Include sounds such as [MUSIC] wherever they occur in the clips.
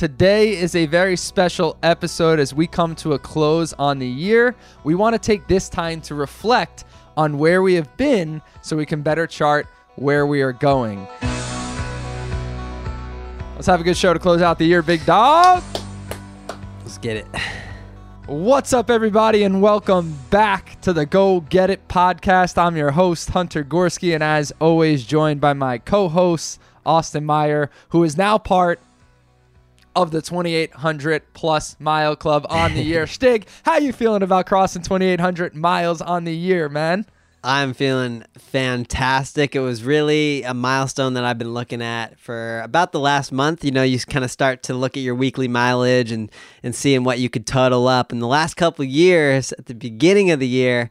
Today is a very special episode as we come to a close on the year. We want to take this time to reflect on where we have been so we can better chart where we are going. Let's have a good show to close out the year, big dog. Let's get it. What's up, everybody, and welcome back to the Go Get It podcast. I'm your host, Hunter Gorskie, and as always, joined by my co host, Austin Meyer, who is now part of the 2800 plus mile club on the year. [LAUGHS] Stig, how you feeling about crossing 2800 miles on the year, man? I'm feeling fantastic. It was really a milestone that I've been looking at for about the last month. You know, you kind of start to look at your weekly mileage and and seeing what you could total up. In the last couple years, at the beginning of the year,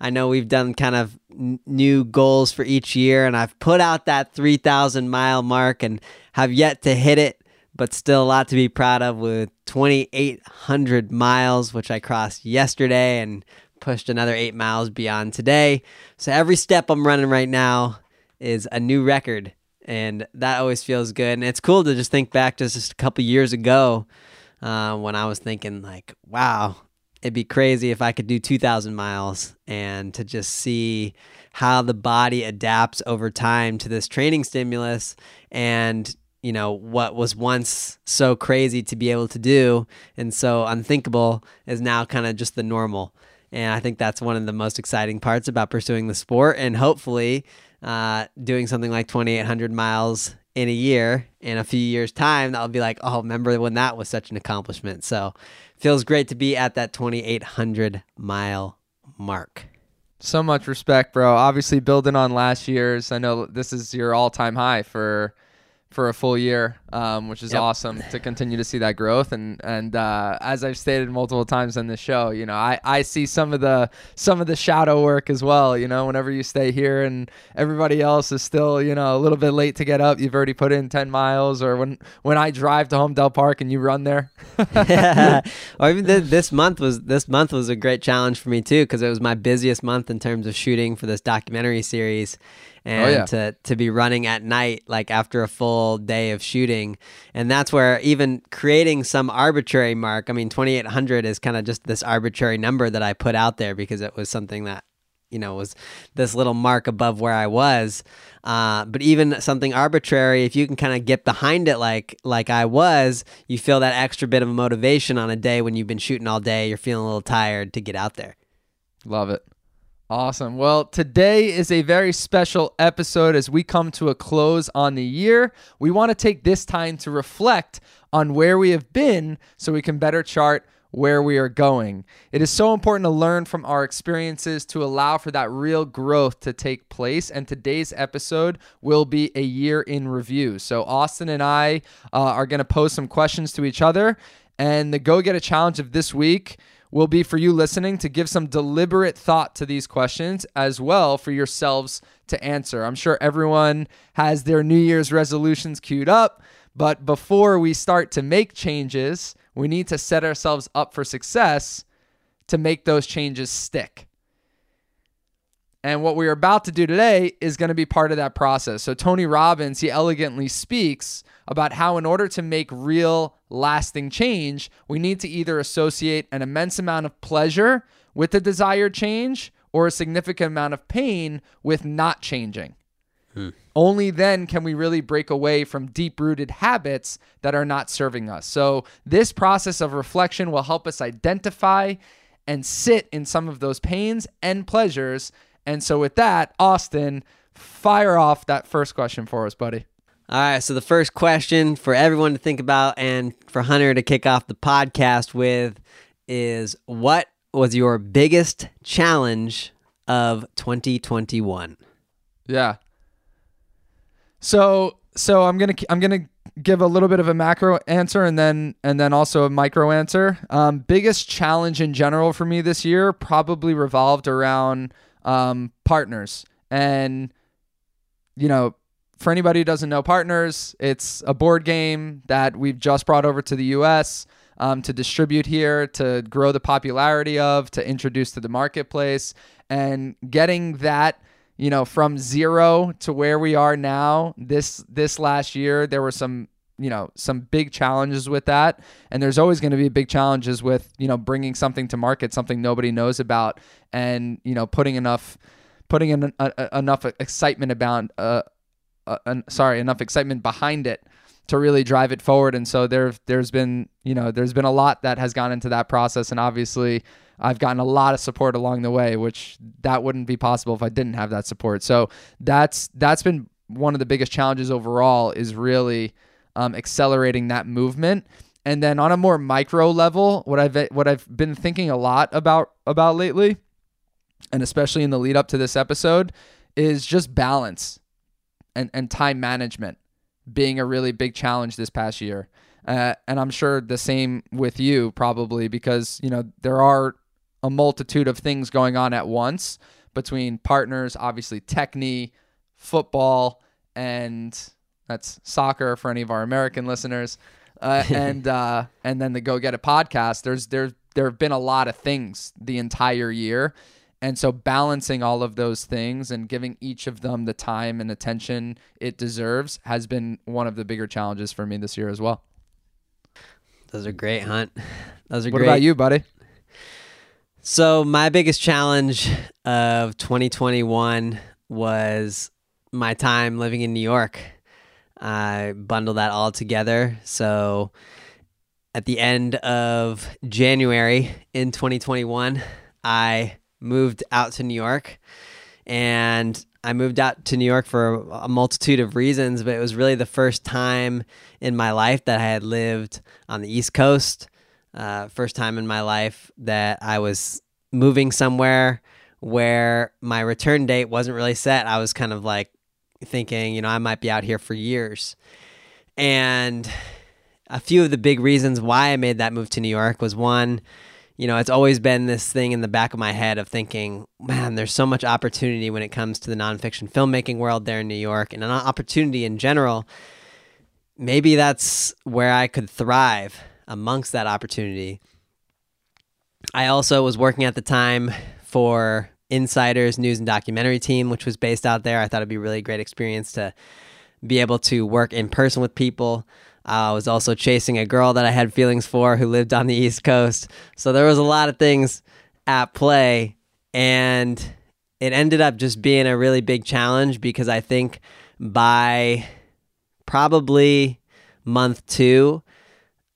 I know we've done kind of n- new goals for each year, and I've put out that 3,000 mile mark and have yet to hit it but still a lot to be proud of with 2,800 miles, which I crossed yesterday and pushed another eight miles beyond today. So every step I'm running right now is a new record, and that always feels good. And it's cool to just think back to just a couple years ago uh, when I was thinking, like, wow, it'd be crazy if I could do 2,000 miles and to just see how the body adapts over time to this training stimulus and you know what was once so crazy to be able to do and so unthinkable is now kind of just the normal. And i think that's one of the most exciting parts about pursuing the sport and hopefully uh, doing something like 2800 miles in a year in a few years time that'll be like oh remember when that was such an accomplishment? So feels great to be at that 2800 mile mark. So much respect bro. Obviously building on last year's i know this is your all-time high for for a full year, um, which is yep. awesome to continue to see that growth. And and uh, as I've stated multiple times on the show, you know, I, I see some of the some of the shadow work as well. You know, whenever you stay here and everybody else is still you know a little bit late to get up, you've already put in ten miles. Or when when I drive to Holmdel Park and you run there. yeah. [LAUGHS] [LAUGHS] Or even th- this month was this month was a great challenge for me too because it was my busiest month in terms of shooting for this documentary series and oh, yeah. to to be running at night like after a full day of shooting and that's where even creating some arbitrary mark i mean 2800 is kind of just this arbitrary number that i put out there because it was something that you know was this little mark above where i was. Uh, but even something arbitrary if you can kind of get behind it like like i was you feel that extra bit of motivation on a day when you've been shooting all day you're feeling a little tired to get out there. Love it Awesome. Well, today is a very special episode as we come to a close on the year. We want to take this time to reflect on where we have been so we can better chart where we are going. It is so important to learn from our experiences to allow for that real growth to take place. And today's episode will be a year in review. So, Austin and I uh, are going to pose some questions to each other. And the Go Get It Challenge of this week will be for you listening to give some deliberate thought to these questions as well for yourselves to answer. I'm sure everyone has their New Year's resolutions queued up, but before we start to make changes, we need to set ourselves up for success to make those changes stick. And what we're about to do today is going to be part of that process. So, Tony Robbins, he elegantly speaks about how, in order to make real, lasting change, we need to either associate an immense amount of pleasure with the desired change or a significant amount of pain with not changing. Hmm. Only then can we really break away from deep rooted habits that are not serving us. So, this process of reflection will help us identify and sit in some of those pains and pleasures and so, with that, Austin, fire off that first question for us, buddy. All right. So, the first question for everyone to think about and for Hunter to kick off the podcast with is what was your biggest challenge of 2021? Yeah. So, so I'm going to, I'm going to, give a little bit of a macro answer and then and then also a micro answer. Um, biggest challenge in general for me this year probably revolved around um, partners. And, you know, for anybody who doesn't know partners, it's a board game that we've just brought over to the US um, to distribute here, to grow the popularity of, to introduce to the marketplace. And getting that you know from zero to where we are now this this last year there were some you know some big challenges with that and there's always going to be big challenges with you know bringing something to market something nobody knows about and you know putting enough putting in enough excitement about uh, uh, sorry enough excitement behind it to really drive it forward. And so there there's been you know there's been a lot that has gone into that process. And obviously I've gotten a lot of support along the way which that wouldn't be possible if I didn't have that support. So that's that's been one of the biggest challenges overall is really um, accelerating that movement. And then on a more micro level what I've what I've been thinking a lot about about lately and especially in the lead up to this episode is just balance and, and time management being a really big challenge this past year. Uh, and I'm sure the same with you probably because, you know, there are a multitude of things going on at once between partners, obviously Techni, football, and that's soccer for any of our American listeners. Uh, [LAUGHS] and uh, and then the Go Get It podcast. There's there's there have been a lot of things the entire year, and so balancing all of those things and giving each of them the time and attention it deserves has been one of the bigger challenges for me this year as well. Those are great, Hunt. Those are what great. What about you, buddy? So my biggest challenge of 2021 was my time living in New York. I bundled that all together. So at the end of January in 2021, I moved out to New York. And I moved out to New York for a multitude of reasons, but it was really the first time in my life that I had lived on the East Coast. Uh, first time in my life that I was moving somewhere where my return date wasn't really set. I was kind of like thinking, you know, I might be out here for years. And a few of the big reasons why I made that move to New York was one, you know, it's always been this thing in the back of my head of thinking, man, there's so much opportunity when it comes to the nonfiction filmmaking world there in New York and an opportunity in general. Maybe that's where I could thrive amongst that opportunity. I also was working at the time for Insiders News and Documentary Team, which was based out there. I thought it'd be a really great experience to be able to work in person with people. I was also chasing a girl that I had feelings for who lived on the East Coast. So there was a lot of things at play. And it ended up just being a really big challenge because I think by probably month two,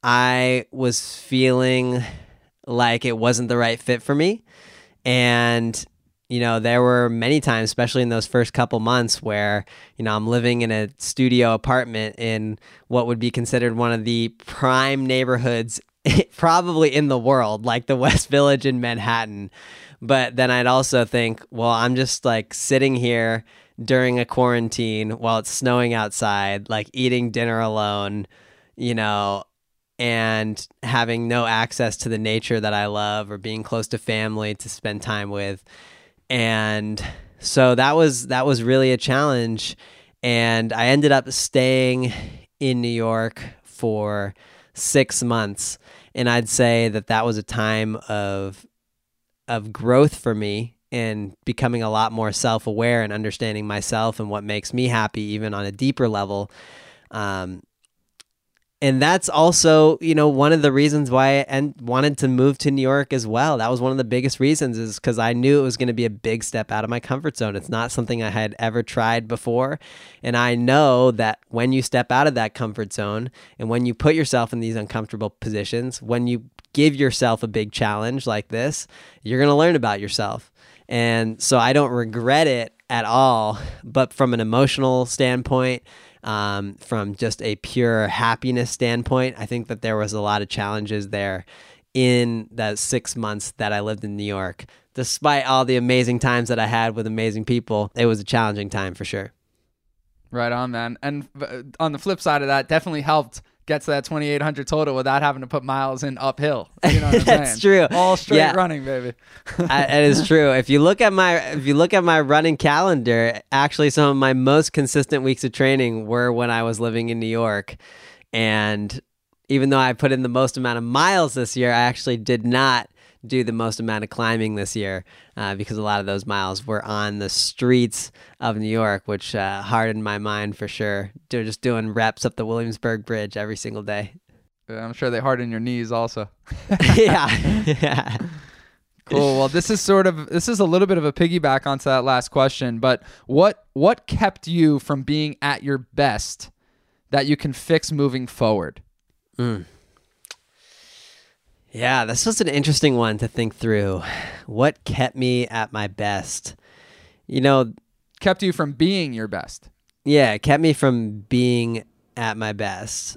I was feeling like it wasn't the right fit for me. And you know, there were many times, especially in those first couple months, where, you know, I'm living in a studio apartment in what would be considered one of the prime neighborhoods, [LAUGHS] probably in the world, like the [LAUGHS] West Village in Manhattan. But then I'd also think, well, I'm just like sitting here during a quarantine while it's snowing outside, like eating dinner alone, you know, and having no access to the nature that I love or being close to family to spend time with and so that was that was really a challenge. And i ended up staying in new york for six months. And i'd say that that was a time of of growth for me and becoming a lot more self-aware and understanding myself and what makes me happy even on a deeper level. Um, and that's also you know one of the reasons why I wanted to move to New York as well. That was one of the biggest reasons is because I knew it was going to be a big step out of my comfort zone. It's not something I had ever tried before, and I know that when you step out of that comfort zone and when you put yourself in these uncomfortable positions, when you give yourself a big challenge like this, you're going to learn about yourself. And so I don't regret it at all, but from an emotional standpoint um, from just a pure happiness standpoint, I think that there was a lot of challenges there in the six months that I lived in New York. Despite all the amazing times that I had with amazing people, it was a challenging time for sure. Right on, man. And uh, on the flip side of that, definitely helped get to that 2800 total without having to put miles in uphill. [LAUGHS] You know That's saying? It's true. All straight yeah. running, baby. [LAUGHS] it is true. If you look at my if you look at my running calendar, actually some of my most consistent weeks of training were when I was living in New York. And even though I put in the most amount of miles this year, I actually did not do the most amount of climbing this year uh, because a lot of those miles were on the streets of New York, which uh, hardened my mind for sure. They're just doing reps up the Williamsburg Bridge every single day. I'm sure they harden your knees also. [LAUGHS] [LAUGHS] yeah. yeah. Cool. Well, this is sort of this is a little bit of a piggyback onto that last question, but what what kept you from being at your best that you can fix moving forward? Mm. Yeah, this was an interesting one to think through. What kept me at my best? You know, kept you from being your best. Yeah, it kept me from being at my best.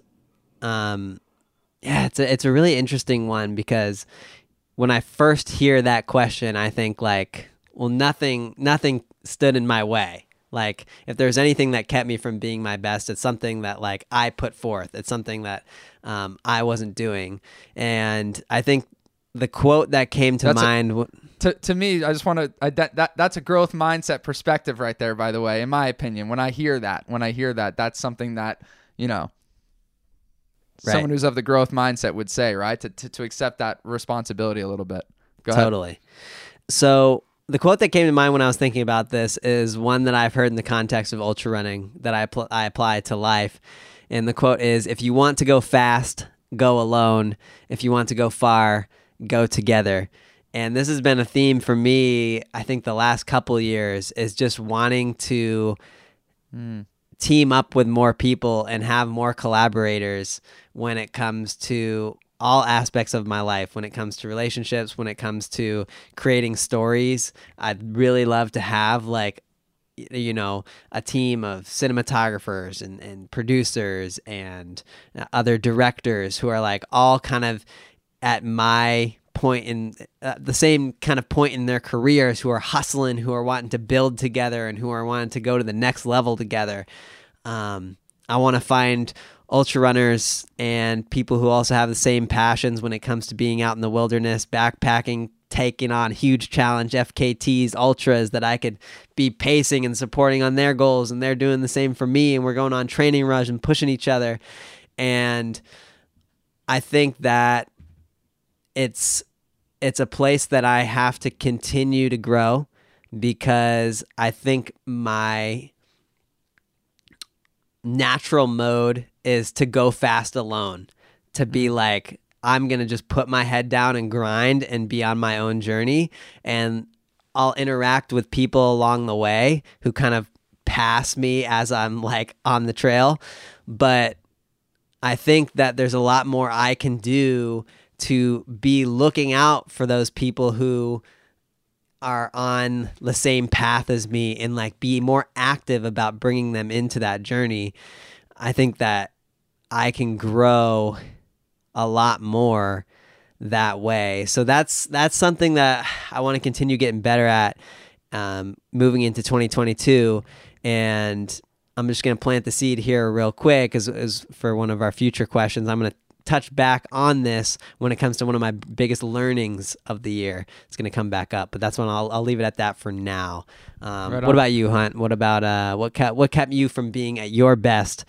Um yeah, it's a it's a really interesting one because when I first hear that question, I think like, well, nothing, nothing stood in my way. Like, if there's anything that kept me from being my best, it's something that like I put forth. It's something that um, I wasn't doing, and I think the quote that came to That's mind. A, to, to me, I just want to that, that that's a growth mindset perspective right there. By the way, in my opinion, when I hear that, when I hear that, that's something that you know right. someone who's of the growth mindset would say, right? To, to, to accept that responsibility a little bit. Go totally. Ahead. So the quote that came to mind when I was thinking about this is one that I've heard in the context of ultra running that I, pl- I apply to life. And the quote is If you want to go fast, go alone. If you want to go far, go together. And this has been a theme for me, I think, the last couple years is just wanting to mm. team up with more people and have more collaborators when it comes to all aspects of my life when it comes to relationships when it comes to creating stories. I'd really love to have like you know a team of cinematographers and, and producers and other directors who are like all kind of at my point in uh, the same kind of point in their careers who are hustling who are wanting to build together and who are wanting to go to the next level together. Um, i want to find ultra runners and people who also have the same passions when it comes to being out in the wilderness, backpacking, taking on huge challenge FKTs, ultras that I could be pacing and supporting on their goals and they're doing the same for me and we're going on training rush and pushing each other. And I think that it's it's a place that I have to continue to grow because I think my natural mode is to go fast alone, to be mm-hmm. like, I'm going to just put my head down and grind and be on my own journey. And I'll interact with people along the way who kind of pass me as I'm like on the trail. But I think that there's a lot more I can do to be looking out for those people who are on the same path as me and like be more active about bringing them into that journey, I think that I can grow a lot more that way. So that's that's something that I want to continue getting better at um, moving into 2022. And I'm just going to plant the seed here real quick as, as for one of our future questions. I'm going to touch back on this when it comes to one of my biggest learnings of the year. It's going to come back up, but that's when I'll, I'll leave it at that for now. Um, right what about you, Hunt? What about uh, what kept what kept you from being at your best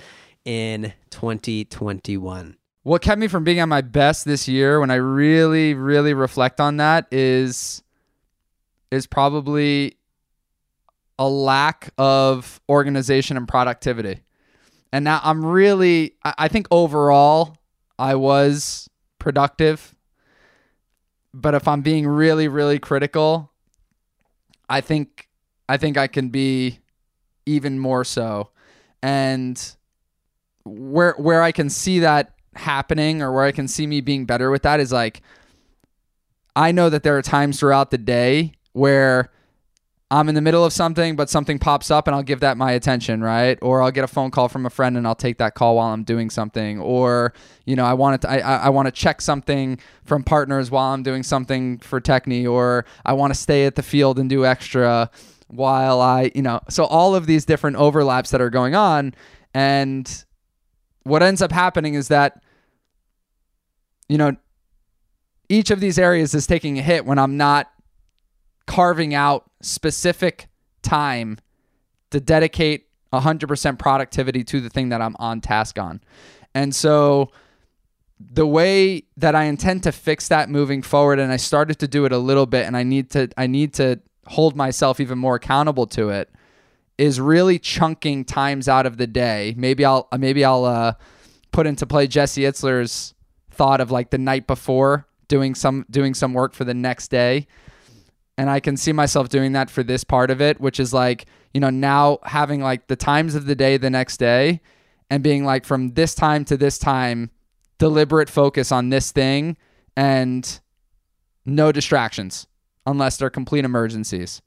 in 2021? What kept me from being at my best this year, when I really, really reflect on that, is is probably a lack of organization and productivity. And now I'm really, I think overall, I was productive. But if I'm being really, really critical, I think I think I can be even more so. And where where I can see that happening or where I can see me being better with that is like I know that there are times throughout the day where I'm in the middle of something, but something pops up and I'll give that my attention, right? Or I'll get a phone call from a friend and I'll take that call while I'm doing something. Or, you know, I want to, I, I want to check something from partners while I'm doing something for Techni, or I want to stay at the field and do extra while I, you know, so all of these different overlaps that are going on. And what ends up happening is that, you know, each of these areas is taking a hit when I'm not carving out specific time to dedicate 100% productivity to the thing that I'm on task on. And so the way that I intend to fix that moving forward, and I started to do it a little bit, and I need to I need to hold myself even more accountable to it, is really chunking times out of the day. Maybe I'll maybe I'll uh, put into play Jesse Itzler's thought of like the night before doing some doing some work for the next day. And I can see myself doing that for this part of it, which is like, you know, now having like the times of the day the next day and being like from this time to this time, deliberate focus on this thing and no distractions unless they're complete emergencies.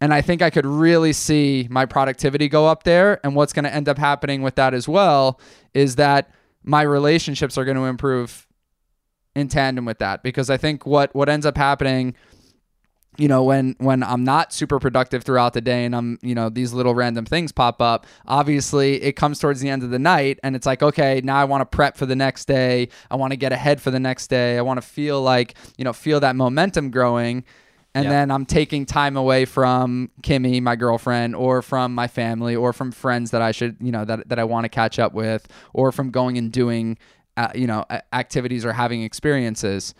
And I think I could really see my productivity go up there. And what's going to end up happening with that as well is that my relationships are going to improve in tandem with that. Because I think what what ends up happening you know when when i'm not super productive throughout the day and i'm you know these little random things pop up obviously it comes towards the end of the night and it's like okay now i want to prep for the next day i want to get ahead for the next day i want to feel like you know feel that momentum growing and Yep. then i'm taking time away from kimmy my girlfriend or from my family or from friends that i should you know that, that i want to catch up with or from going and doing uh, you know activities or having experiences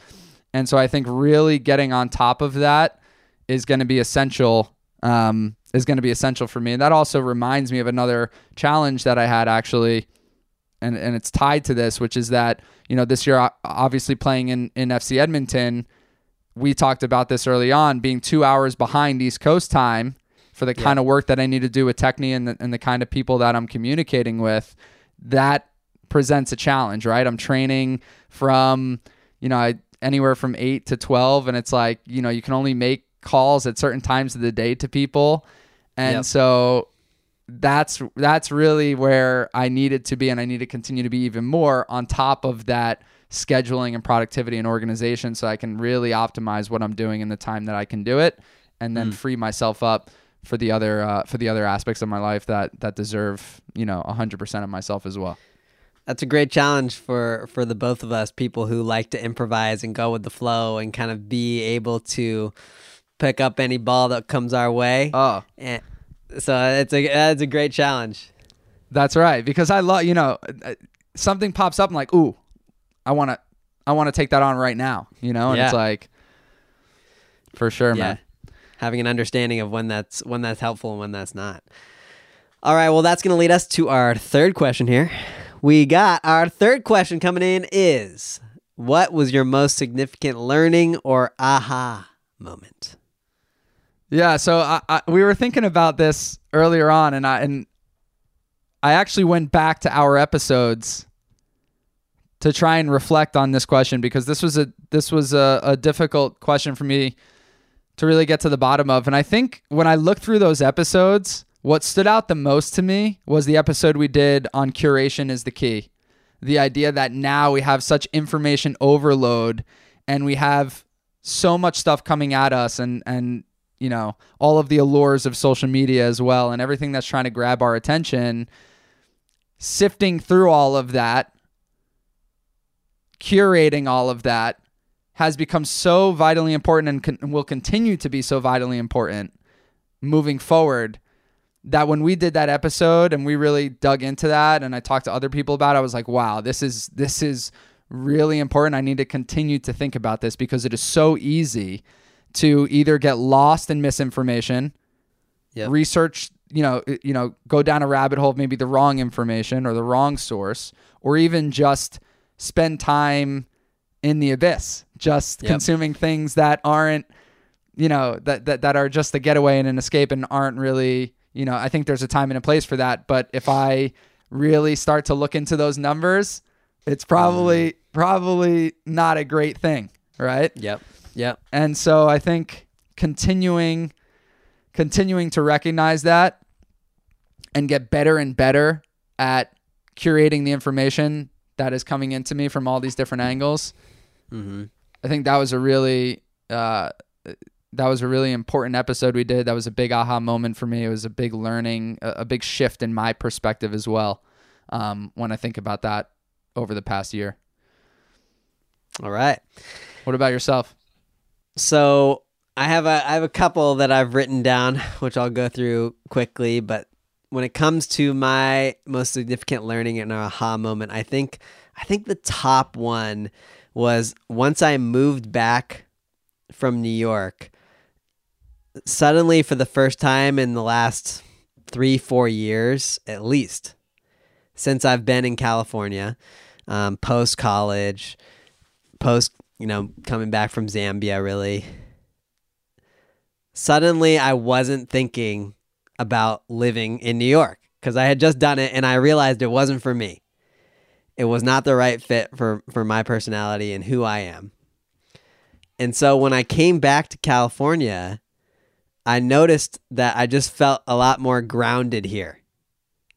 and so I think really getting on top of that is going to be essential. Um, is going to be essential for me, and that also reminds me of another challenge that I had actually, and and it's tied to this, which is that you know this year, obviously playing in in FC Edmonton, we talked about this early on, being two hours behind East Coast time for the kind of work that I need to do with Techni and the, and the kind of people that I'm communicating with. That presents a challenge, right? I'm training from, you know, I, anywhere from eight to 12, and it's like, you know, you can only make calls at certain times of the day to people. And Yep. so that's that's really where I needed to be and I need to continue to be even more on top of that scheduling and productivity and organization so I can really optimize what I'm doing in the time that I can do it and then free myself up for the other uh, for the other aspects of my life that that deserve, you know, 100% of myself as well. That's a great challenge for for the both of us, people who like to improvise and go with the flow and kind of be able to pick up any ball that comes our way. Oh, And so it's a that's a great challenge. That's right. Because I love, you know, something pops up. I'm like, ooh, I want to, I want to take that on right now. You know, and it's like, for sure, yeah. man. Having an understanding of when that's when that's helpful and when that's not. All right, well that's going to lead us to our third question here. We got our third question coming in is what was your most significant learning or aha moment? Yeah. So I, I, we were thinking about this earlier on, and I and I actually went back to our episodes to try and reflect on this question because this was a this was a, a difficult question for me to really get to the bottom of. And I think when I looked through those episodes, what stood out the most to me was the episode we did on curation is the key. The idea that now we have such information overload and we have so much stuff coming at us and and you know all of the allures of social media as well and everything that's trying to grab our attention sifting through all of that curating all of that has become so vitally important and con- will continue to be so vitally important moving forward that when we did that episode and we really dug into that and I talked to other people about it, I was like, wow, this is this is really important. I need to continue to think about this because it is so easy to either get lost in misinformation, Yep. research, you know, you know, go down a rabbit hole of maybe the wrong information or the wrong source, or even just spend time in the abyss, just Yep. consuming things that aren't, you know, that, that that are just a getaway and an escape and aren't really, you know, I think there's a time and a place for that. But if I really start to look into those numbers, it's probably mm. probably not a great thing, right? Yep. Yep. And so I think continuing continuing to recognize that and get better and better at curating the information that is coming into me from all these different angles. Mm-hmm. I think that was a really uh, that was a really important episode we did. That was a big aha moment for me. It was a big learning, a, a big shift in my perspective as well. Um, when I think about that over the past year. All right. What about yourself? So I have a I have a couple that I've written down, [LAUGHS] which I'll go through quickly. But when it comes to my most significant learning and aha moment, I think I think the top one was once I moved back from New York, suddenly for the first time in the last three, four years at least, since I've been in California, um, post college, post, you know, coming back from Zambia, really. Suddenly, I wasn't thinking about living in New York because I had just done it and I realized it wasn't for me. It was not the right fit for, for my personality and who I am. And so when I came back to California, I noticed that I just felt a lot more grounded here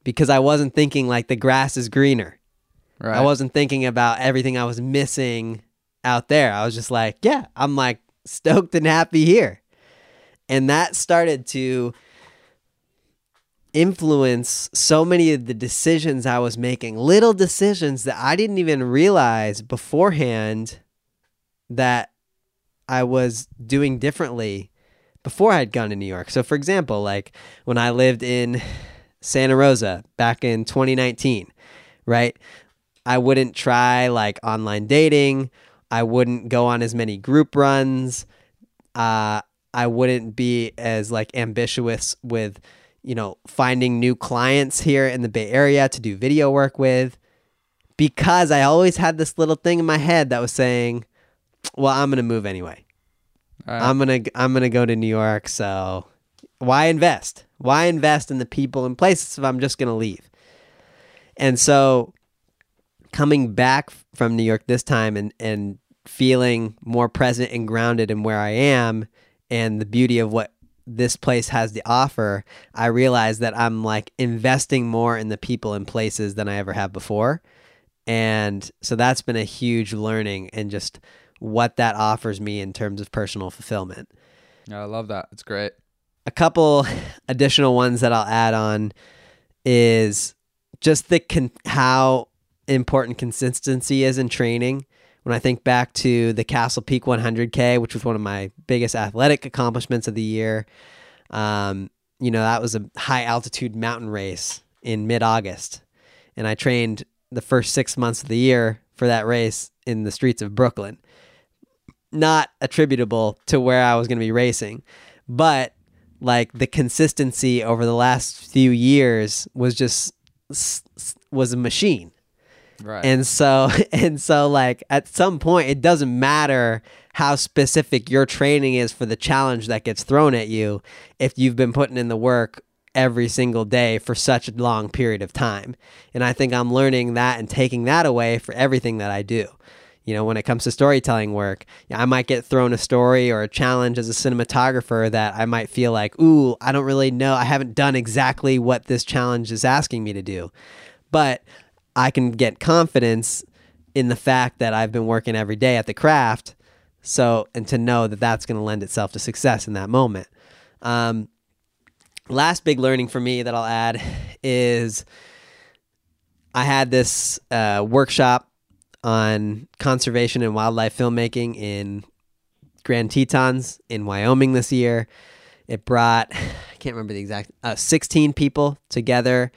because I wasn't thinking like the grass is greener. Right. I wasn't thinking about everything I was missing out there. I was just like, yeah, I'm like stoked and happy here. And that started to influence so many of the decisions I was making, little decisions that I didn't even realize beforehand that I was doing differently before I had gone to New York. So, for example, like when I lived in Santa Rosa back in 2019, right? I wouldn't try like online dating. I wouldn't go on as many group runs. Uh, I wouldn't be as like ambitious with, you know, finding new clients here in the Bay Area to do video work with because I always had this little thing in my head that was saying, well, I'm going to move anyway. Right. I'm going to I'm going to go to New York, so why invest? Why invest in the people and places if I'm just going to leave? And so coming back from New York this time and and feeling more present and grounded in where I am and the beauty of what this place has to offer, I realize that I'm like investing more in the people and places than I ever have before. And so that's been a huge learning and just what that offers me in terms of personal fulfillment. yeah, I love that. It's great. A couple additional ones that I'll add on is just the con- how important consistency is in training. When I think back to the Castle Peak 100K, which was one of my biggest athletic accomplishments of the year, um, you know, that was a high altitude mountain race in mid August. And I trained the first six months of the year for that race in the streets of Brooklyn. Not attributable to where I was going to be racing, but like the consistency over the last few years was just was a machine. Right. And so [LAUGHS] and so like at some point it doesn't matter how specific your training is for the challenge that gets thrown at you if you've been putting in the work every single day for such a long period of time. And I think I'm learning that and taking that away for everything that I do. You know, when it comes to storytelling work, I might get thrown a story or a challenge as a cinematographer that I might feel like, ooh, I don't really know. I haven't done exactly what this challenge is asking me to do. But I can get confidence in the fact that I've been working every day at the craft. So, and to know that that's going to lend itself to success in that moment. Um, last big learning for me that I'll add is I had this uh, workshop on conservation and wildlife filmmaking in Grand Tetons in Wyoming this year. It brought, I can't remember the exact, uh, 16 people together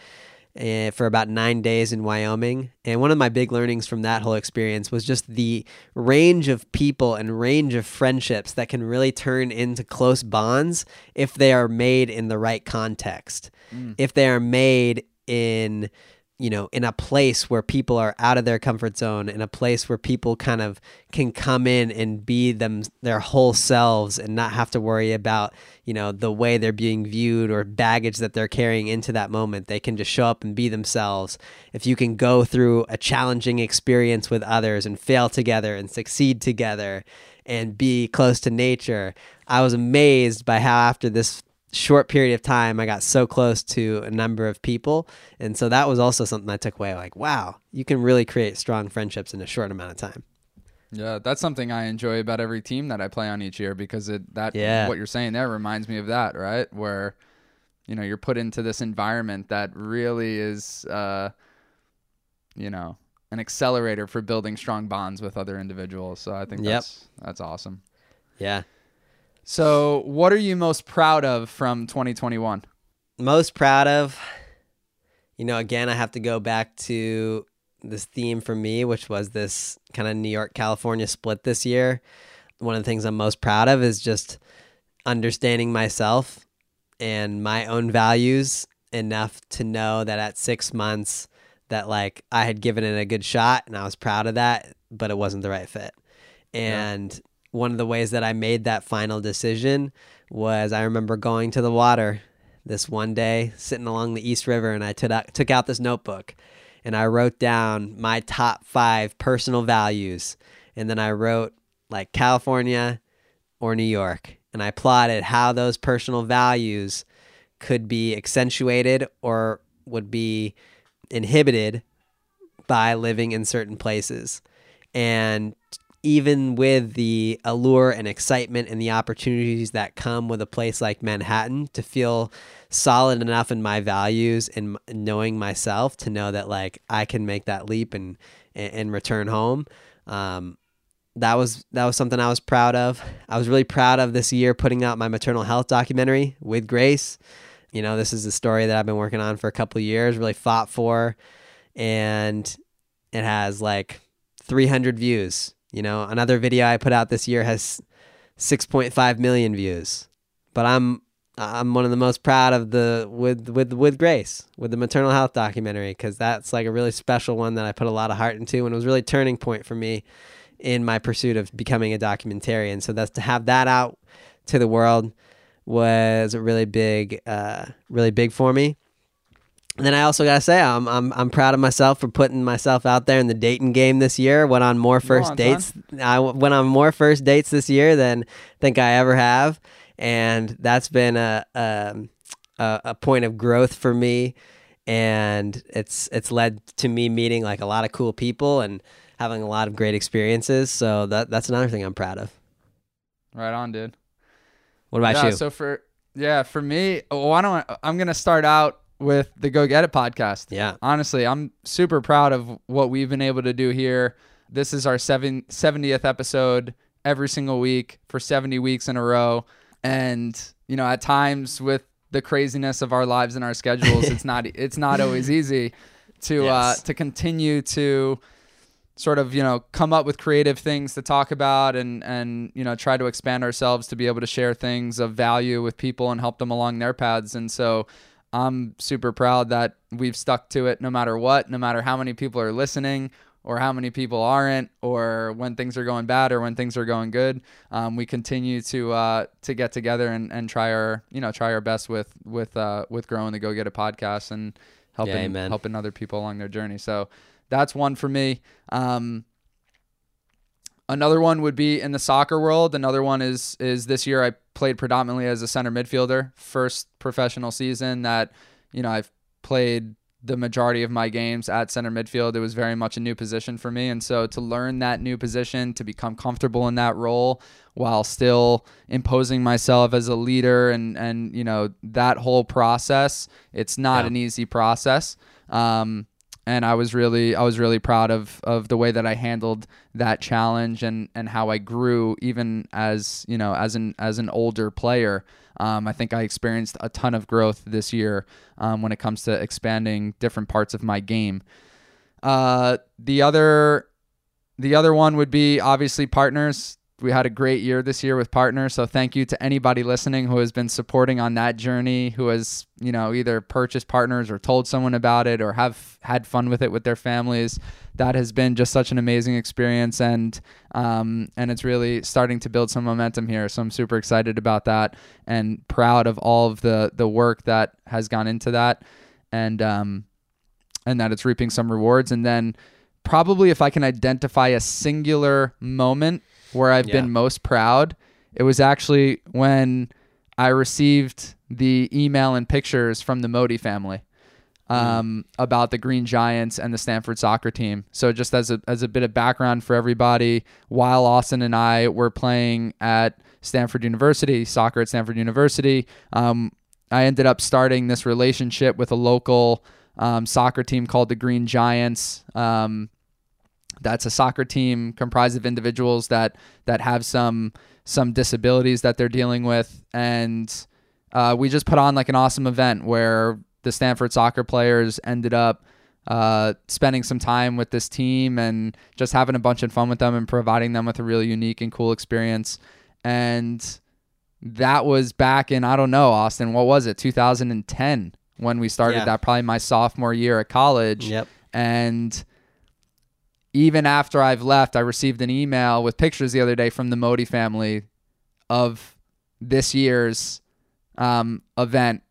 Eh, for about nine days in Wyoming. And one of my big learnings from that whole experience was just the range of people and range of friendships that can really turn into close bonds if they are made in the right context. Mm. If they are made in you know, in a place where people are out of their comfort zone, in a place where people kind of can come in and be them their whole selves and not have to worry about, you know, the way they're being viewed or baggage that they're carrying into that moment. They can just show up and be themselves. If you can go through a challenging experience with others and fail together and succeed together and be close to nature, I was amazed by how after this short period of time I got so close to a number of people and so that was also something I took away like wow you can really create strong friendships in a short amount of time Yeah, that's something I enjoy about every team that I play on each year because it that Yeah. what you're saying there reminds me of that, right? Where you know, you're put into this environment that really is uh you know, an accelerator for building strong bonds with other individuals. So I think Yep. that's that's awesome. yeah So, what are you most proud of from 2021? most proud of you know again I have to go back to this theme for me, which was this kind of New York California split this year. One of the things I'm most proud of is just understanding myself and my own values enough to know that at six months that like I had given it a good shot and I was proud of that, but it wasn't the right fit. And yeah. One of the ways that I made that final decision was I remember going to the water this one day, sitting along the East River, and I took out, this notebook and I wrote down my top five personal values. And then I wrote like California or New York. And I plotted how those personal values could be accentuated or would be inhibited by living in certain places. And even with the allure and excitement and the opportunities that come with a place like Manhattan, to feel solid enough in my values and knowing myself to know that like I can make that leap and and return home. Um, that was that was something I was proud of. I was really proud of this year putting out my maternal health documentary with Grace. You know, this is a story that I've been working on for a couple years, really fought for, and it has like 300 views. You know, another video I put out this year has 6.5 million views. But I'm I'm one of the most proud of the with with with Grace with the maternal health documentary because that's like a really special one that I put a lot of heart into and it was really turning point for me in my pursuit of becoming a documentarian. So that's to have that out to the world was a really big, uh, really big for me. And then I also gotta say I'm I'm I'm proud of myself for putting myself out there in the dating game this year. Went on more first on, dates. Son. I went on more first dates this year than I think I ever have, and that's been a um, a, a point of growth for me. And it's it's led to me meeting like a lot of cool people and having a lot of great experiences. So that that's another thing I'm proud of. Right on, dude. What about yeah, you? So for yeah, for me, why don't I, I'm gonna start out with the Go Get It podcast. Yeah. Honestly, I'm super proud of what we've been able to do here. This is our seven, 70th episode every single week for 70 weeks in a row. And, you know, at times with the craziness of our lives and our schedules, it's not [LAUGHS] it's not always easy to uh, yes. uh to continue to sort of you know come up with creative things to talk about and and you know try to expand ourselves to be able to share things of value with people and help them along their paths and so I'm super proud that we've stuck to it no matter what, no matter how many people are listening or how many people aren't, or when things are going bad or when things are going good. Um, we continue to uh, to get together and, and try our you know try our best with with uh, with growing the Go Get It podcast and helping yeah, helping other people along their journey. So that's one for me. Um, Another one would be in the soccer world. Another one is is this year I played predominantly as a center midfielder. First professional season that you know I've played the majority of my games at center midfield. It was very much a new position for me, and so to learn that new position, to become comfortable in that role while still imposing myself as a leader, and and you know that whole process, it's not yeah. an easy process. Um, and I was really I was really proud of of the way that I handled that challenge and and how I grew even as you know as an as an older player. Um, I think I experienced a ton of growth this year um, when it comes to expanding different parts of my game. Uh, the other the other one would be obviously partners we had a great year this year with partners. So thank you to anybody listening who has been supporting on that journey, who has, you know, either purchased partners or told someone about it or have had fun with it with their families. That has been just such an amazing experience and um, and it's really starting to build some momentum here. So I'm super excited about that and proud of all of the the work that has gone into that and um and that it's reaping some rewards. And then probably if I can identify a singular moment where I've yeah. been most proud, it was actually when I received the email and pictures from the Modi family mm. um, mm. about the Green Giants and the Stanford soccer team. So just as a as a bit of background for everybody, while Austin and I were playing at Stanford University, soccer at Stanford University, um, I ended up starting this relationship with a local um, soccer team called the Green Giants. Um, that's a soccer team comprised of individuals that that have some some disabilities that they're dealing with, and uh, we just put on like an awesome event where the Stanford soccer players ended up uh, spending some time with this team and just having a bunch of fun with them and providing them with a really unique and cool experience. And that was back in I don't know Austin. What was it? 2010 when we started Yeah. that. Probably my sophomore year at college. Yep. And even after I've left, I received an email with pictures the other day from the Modi family of this year's um, event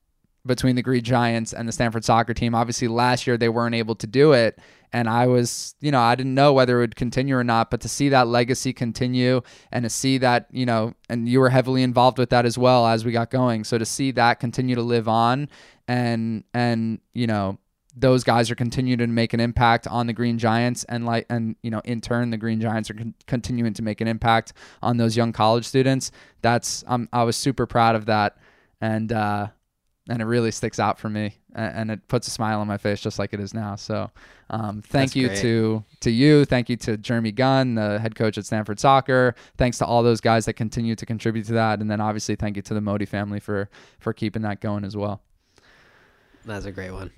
between the Green Giants and the Stanford soccer team. Obviously, last year they weren't able to do it. And I was, you know, I didn't know whether it would continue or not, but to see that legacy continue and to see that, you know, and you were heavily involved with that as well as we got going. So to see that continue to live on and, and, you know, those guys are continuing to make an impact on the Green Giants, and like, and you know, in turn, the Green Giants are con- continuing to make an impact on those young college students. That's um, I was super proud of that, and uh, and it really sticks out for me, and, and it puts a smile on my face just like it is now. So, um, thank That's you great. to to you, thank you to Jeremy Gunn, the head coach at Stanford Soccer. Thanks to all those guys that continue to contribute to that, and then obviously thank you to the Modi family for for keeping that going as well. That's a great one.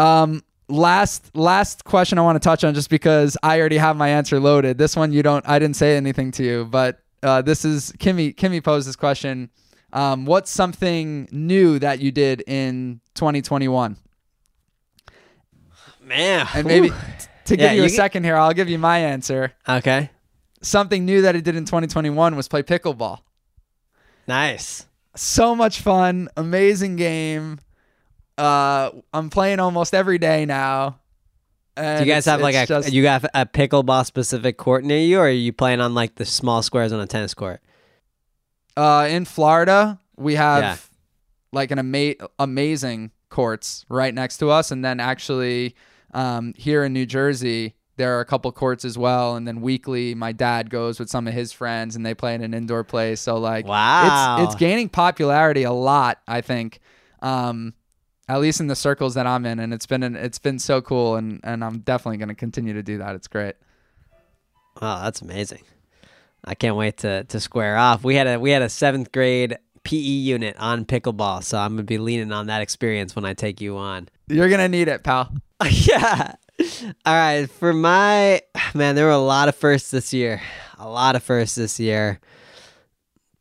Um, last last question I want to touch on, just because I already have my answer loaded. This one you don't. I didn't say anything to you, but uh, this is Kimmy. Kimmy posed this question. Um, what's something new that you did in 2021? Man. And maybe whew. to give Yeah, you a you can- second here, I'll give you my answer. Okay. Something new that I did in 2021 was play pickleball. Nice. So much fun, amazing game. Uh, I'm playing almost every day now. Do you guys have like a just- you got a pickleball specific court near you, or are you playing on like the small squares on a tennis court? Uh, in Florida, we have Yeah. like an ama- amazing courts right next to us, and then actually um, here in New Jersey, there are a couple courts as well. And then weekly, my dad goes with some of his friends, and they play in an indoor place. So like, Wow. it's it's gaining popularity a lot. I think, um, at least in the circles that I'm in, and it's been an, it's been so cool, and and I'm definitely going to continue to do that. It's great. Oh, that's amazing. I can't wait to to square off. We had a we had a seventh grade PE unit on pickleball, so I'm gonna be leaning on that experience when I take you on. You're gonna need it, pal. [LAUGHS] yeah. All right. For my man, there were a lot of firsts this year. A lot of firsts this year.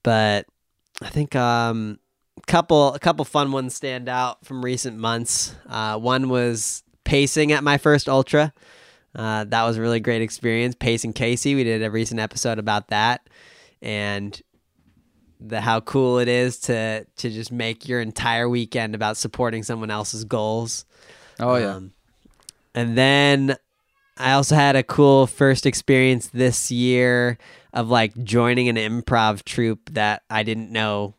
But I think um couple a couple fun ones stand out from recent months. Uh, one was pacing at my first ultra. Uh, that was a really great experience. Pacing Casey, we did a recent episode about that, and the how cool it is to to just make your entire weekend about supporting someone else's goals. Oh yeah. Um, and then I also had a cool first experience this year of like joining an improv troupe that I didn't know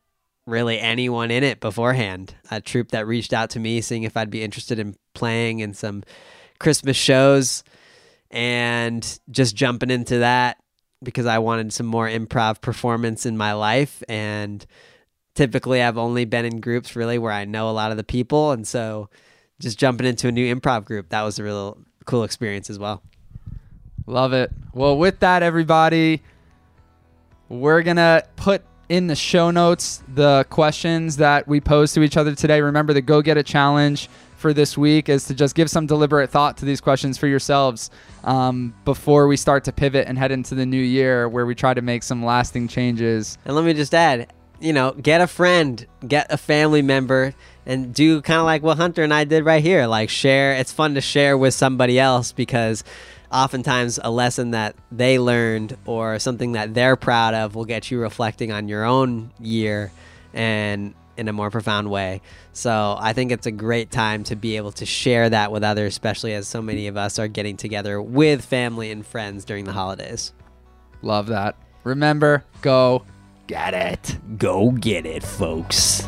really anyone in it beforehand. A troupe that reached out to me seeing if I'd be interested in playing in some Christmas shows and just jumping into that because I wanted some more improv performance in my life and typically I've only been in groups really where I know a lot of the people and so just jumping into a new improv group that was a real cool experience as well. Love it. Well, with that, everybody, we're to put in the show notes the questions that we posed to each other today. Remember, the Go Get It challenge for this week is to just give some deliberate thought to these questions for yourselves um, before we start to pivot and head into the new year where we try to make some lasting changes. And let me just add, you know, get a friend, get a family member, and do kind of like what Hunter and I did right here. Like, share. It's fun to share with somebody else because oftentimes a lesson that they learned or something that they're proud of will get you reflecting on your own year and in a more profound way. So I think it's a great time to be able to share that with others, especially as so many of us are getting together with family and friends during the holidays. Love that. Remember, go get it. Go get it, folks.